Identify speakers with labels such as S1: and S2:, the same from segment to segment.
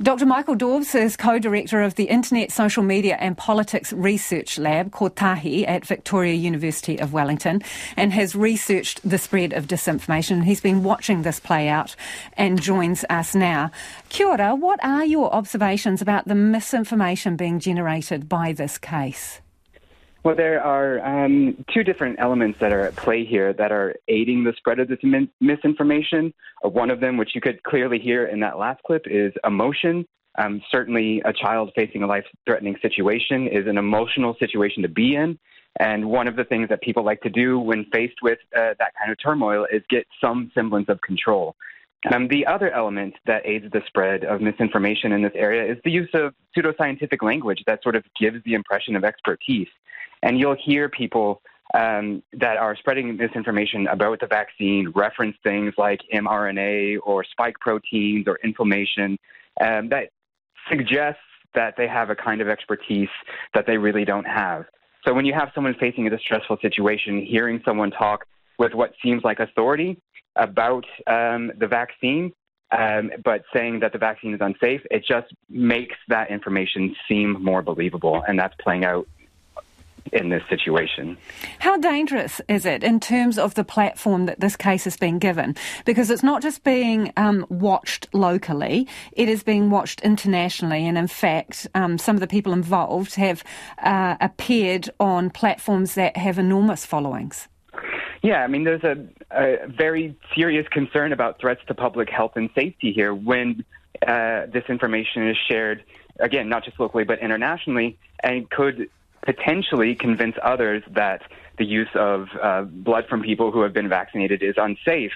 S1: Dr. Michael Daubs is co-director of the Internet, Social Media and Politics Research Lab, Kotahi, at Victoria University of Wellington, and has researched the spread of disinformation. He's been watching this play out and joins us now. Kia ora, what are your observations about the misinformation being generated by this case?
S2: Well, there are um, two different elements that are at play here that are aiding the spread of this min- misinformation. Uh, one of them, which you could clearly hear in that last clip, is emotion. Um, certainly, a child facing a life threatening situation is an emotional situation to be in. And one of the things that people like to do when faced with uh, that kind of turmoil is get some semblance of control. Um, the other element that aids the spread of misinformation in this area is the use of pseudoscientific language that sort of gives the impression of expertise. And you'll hear people um, that are spreading misinformation about the vaccine reference things like mRNA or spike proteins or inflammation um, that suggests that they have a kind of expertise that they really don't have. So when you have someone facing a distressful situation, hearing someone talk with what seems like authority about um, the vaccine, um, but saying that the vaccine is unsafe, it just makes that information seem more believable. And that's playing out in this situation.
S1: How dangerous is it in terms of the platform that this case has been given? Because it's not just being um, watched locally, it is being watched internationally. And in fact, um, some of the people involved have uh, appeared on platforms that have enormous followings.
S2: Yeah, I mean, there's a, a very serious concern about threats to public health and safety here when uh, this information is shared, again, not just locally, but internationally, and could potentially convince others that the use of uh, blood from people who have been vaccinated is unsafe.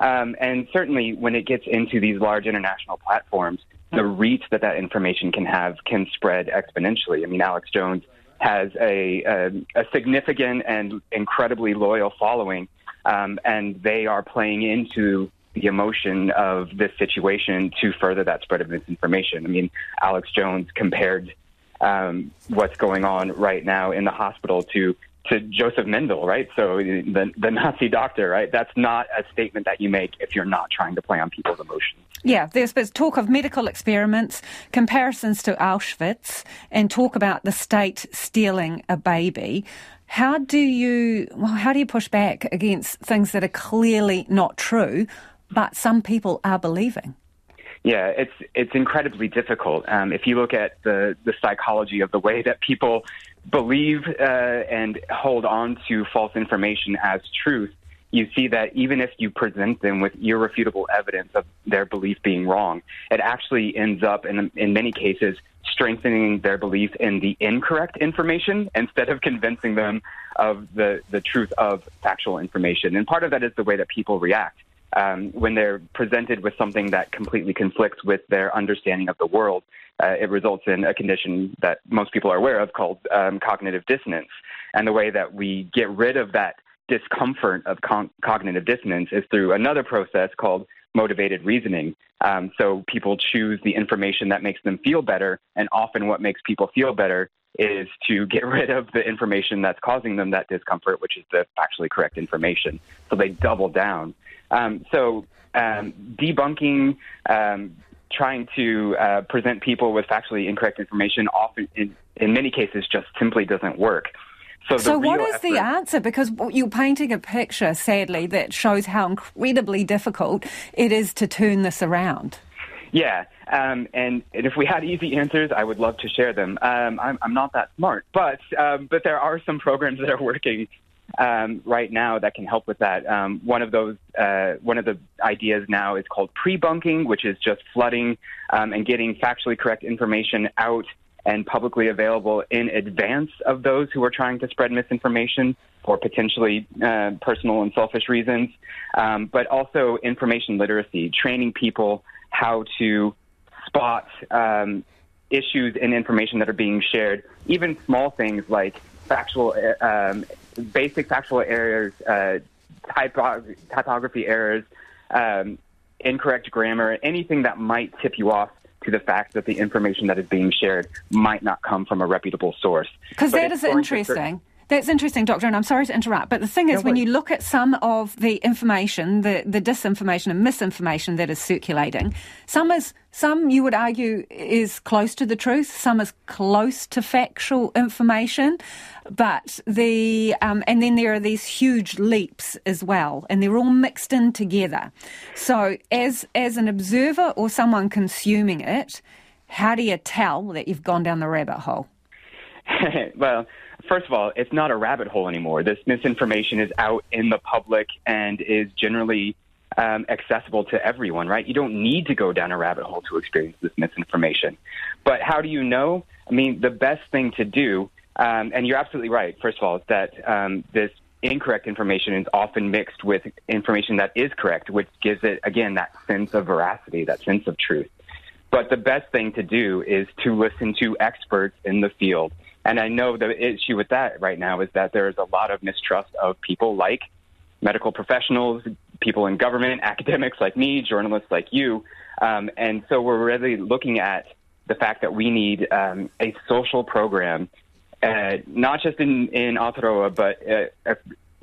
S2: Um, and certainly, when it gets into these large international platforms, the reach that that information can have can spread exponentially. I mean, Alex Jones has a, a, a significant and incredibly loyal following, um, and they are playing into the emotion of this situation to further that spread of misinformation. I mean, Alex Jones compared um, what's going on right now in the hospital to to Joseph Mengele, right? So the the Nazi doctor, right? That's not a statement that you make if you're not trying to play on people's emotions.
S1: Yeah, there's, there's talk of medical experiments, comparisons to Auschwitz, and talk about the state stealing a baby. How do you well, how do you push back against things that are clearly not true, but some people are believing?
S2: Yeah, it's it's incredibly difficult. Um, if you look at the the psychology of the way that people believe uh, and hold on to false information as truth, you see that even if you present them with irrefutable evidence of their belief being wrong, it actually ends up in in many cases strengthening their belief in the incorrect information instead of convincing them of the the truth of factual information. And part of that is the way that people react um, when they're presented with something that completely conflicts with their understanding of the world, uh, it results in a condition that most people are aware of called um, cognitive dissonance. And the way that we get rid of that discomfort of con- cognitive dissonance is through another process called motivated reasoning. Um, so people choose the information that makes them feel better, and often what makes people feel better is to get rid of the information that's causing them that discomfort, which is the factually correct information. So they double down. Um, so um, debunking, um, trying to uh, present people with factually incorrect information, often in, in many cases, just simply doesn't work.
S1: So, so what is effort, the answer? Because you're painting a picture, sadly, that shows how incredibly difficult it is to turn this around.
S2: Yeah, um, and, and, if we had easy answers, I would love to share them. Um, I'm, I'm, not that smart, but um, but there are some programs that are working um, right now that can help with that. Um, one of those, uh, one of the ideas now is called pre-bunking, which is just flooding um, and getting factually correct information out and publicly available in advance of those who are trying to spread misinformation for potentially uh, personal and selfish reasons, um, but also information literacy, training people how to spot um, issues and information that are being shared, even small things like factual, um, basic factual errors, uh, typography errors, um, incorrect grammar, anything that might tip you off to the fact that the information that is being shared might not come from a reputable source.
S1: Because that is interesting. That's interesting, Doctor, and I'm sorry to interrupt, but the thing is, no when you look at some of the information, the, the disinformation and misinformation that is circulating, some is some you would argue is close to the truth, some is close to factual information, but the um, and then there are these huge leaps as well, and they're all mixed in together. So, as as an observer or someone consuming it, how do you tell that you've gone down the rabbit hole?
S2: well, first of all, it's not a rabbit hole anymore. This misinformation is out in the public and is generally um, accessible to everyone, right? You don't need to go down a rabbit hole to experience this misinformation. But how do you know? I mean, the best thing to do, um, and you're absolutely right, first of all, is that um, this incorrect information is often mixed with information that is correct, which gives it, again, that sense of veracity, that sense of truth. But the best thing to do is to listen to experts in the field and I know the issue with that right now is that there is a lot of mistrust of people like medical professionals, people in government, academics like me, journalists like you. Um, and so we're really looking at the fact that we need um, a social program, uh, not just in, in Aotearoa, but uh,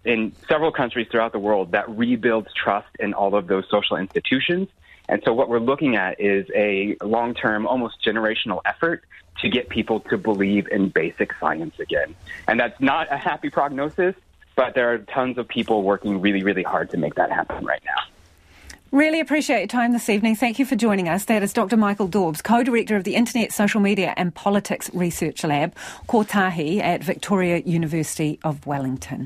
S2: in several countries throughout the world that rebuilds trust in all of those social institutions. And so what we're looking at is a long term, almost generational effort to get people to believe in basic science again. And that's not a happy prognosis, but there are tons of people working really, really hard to make that happen right now.
S1: Really appreciate your time this evening. Thank you for joining us. That is Dr. Michael Daubs, co-director of the Internet, Social Media and Politics Research Lab, Kotahi at Victoria University of Wellington.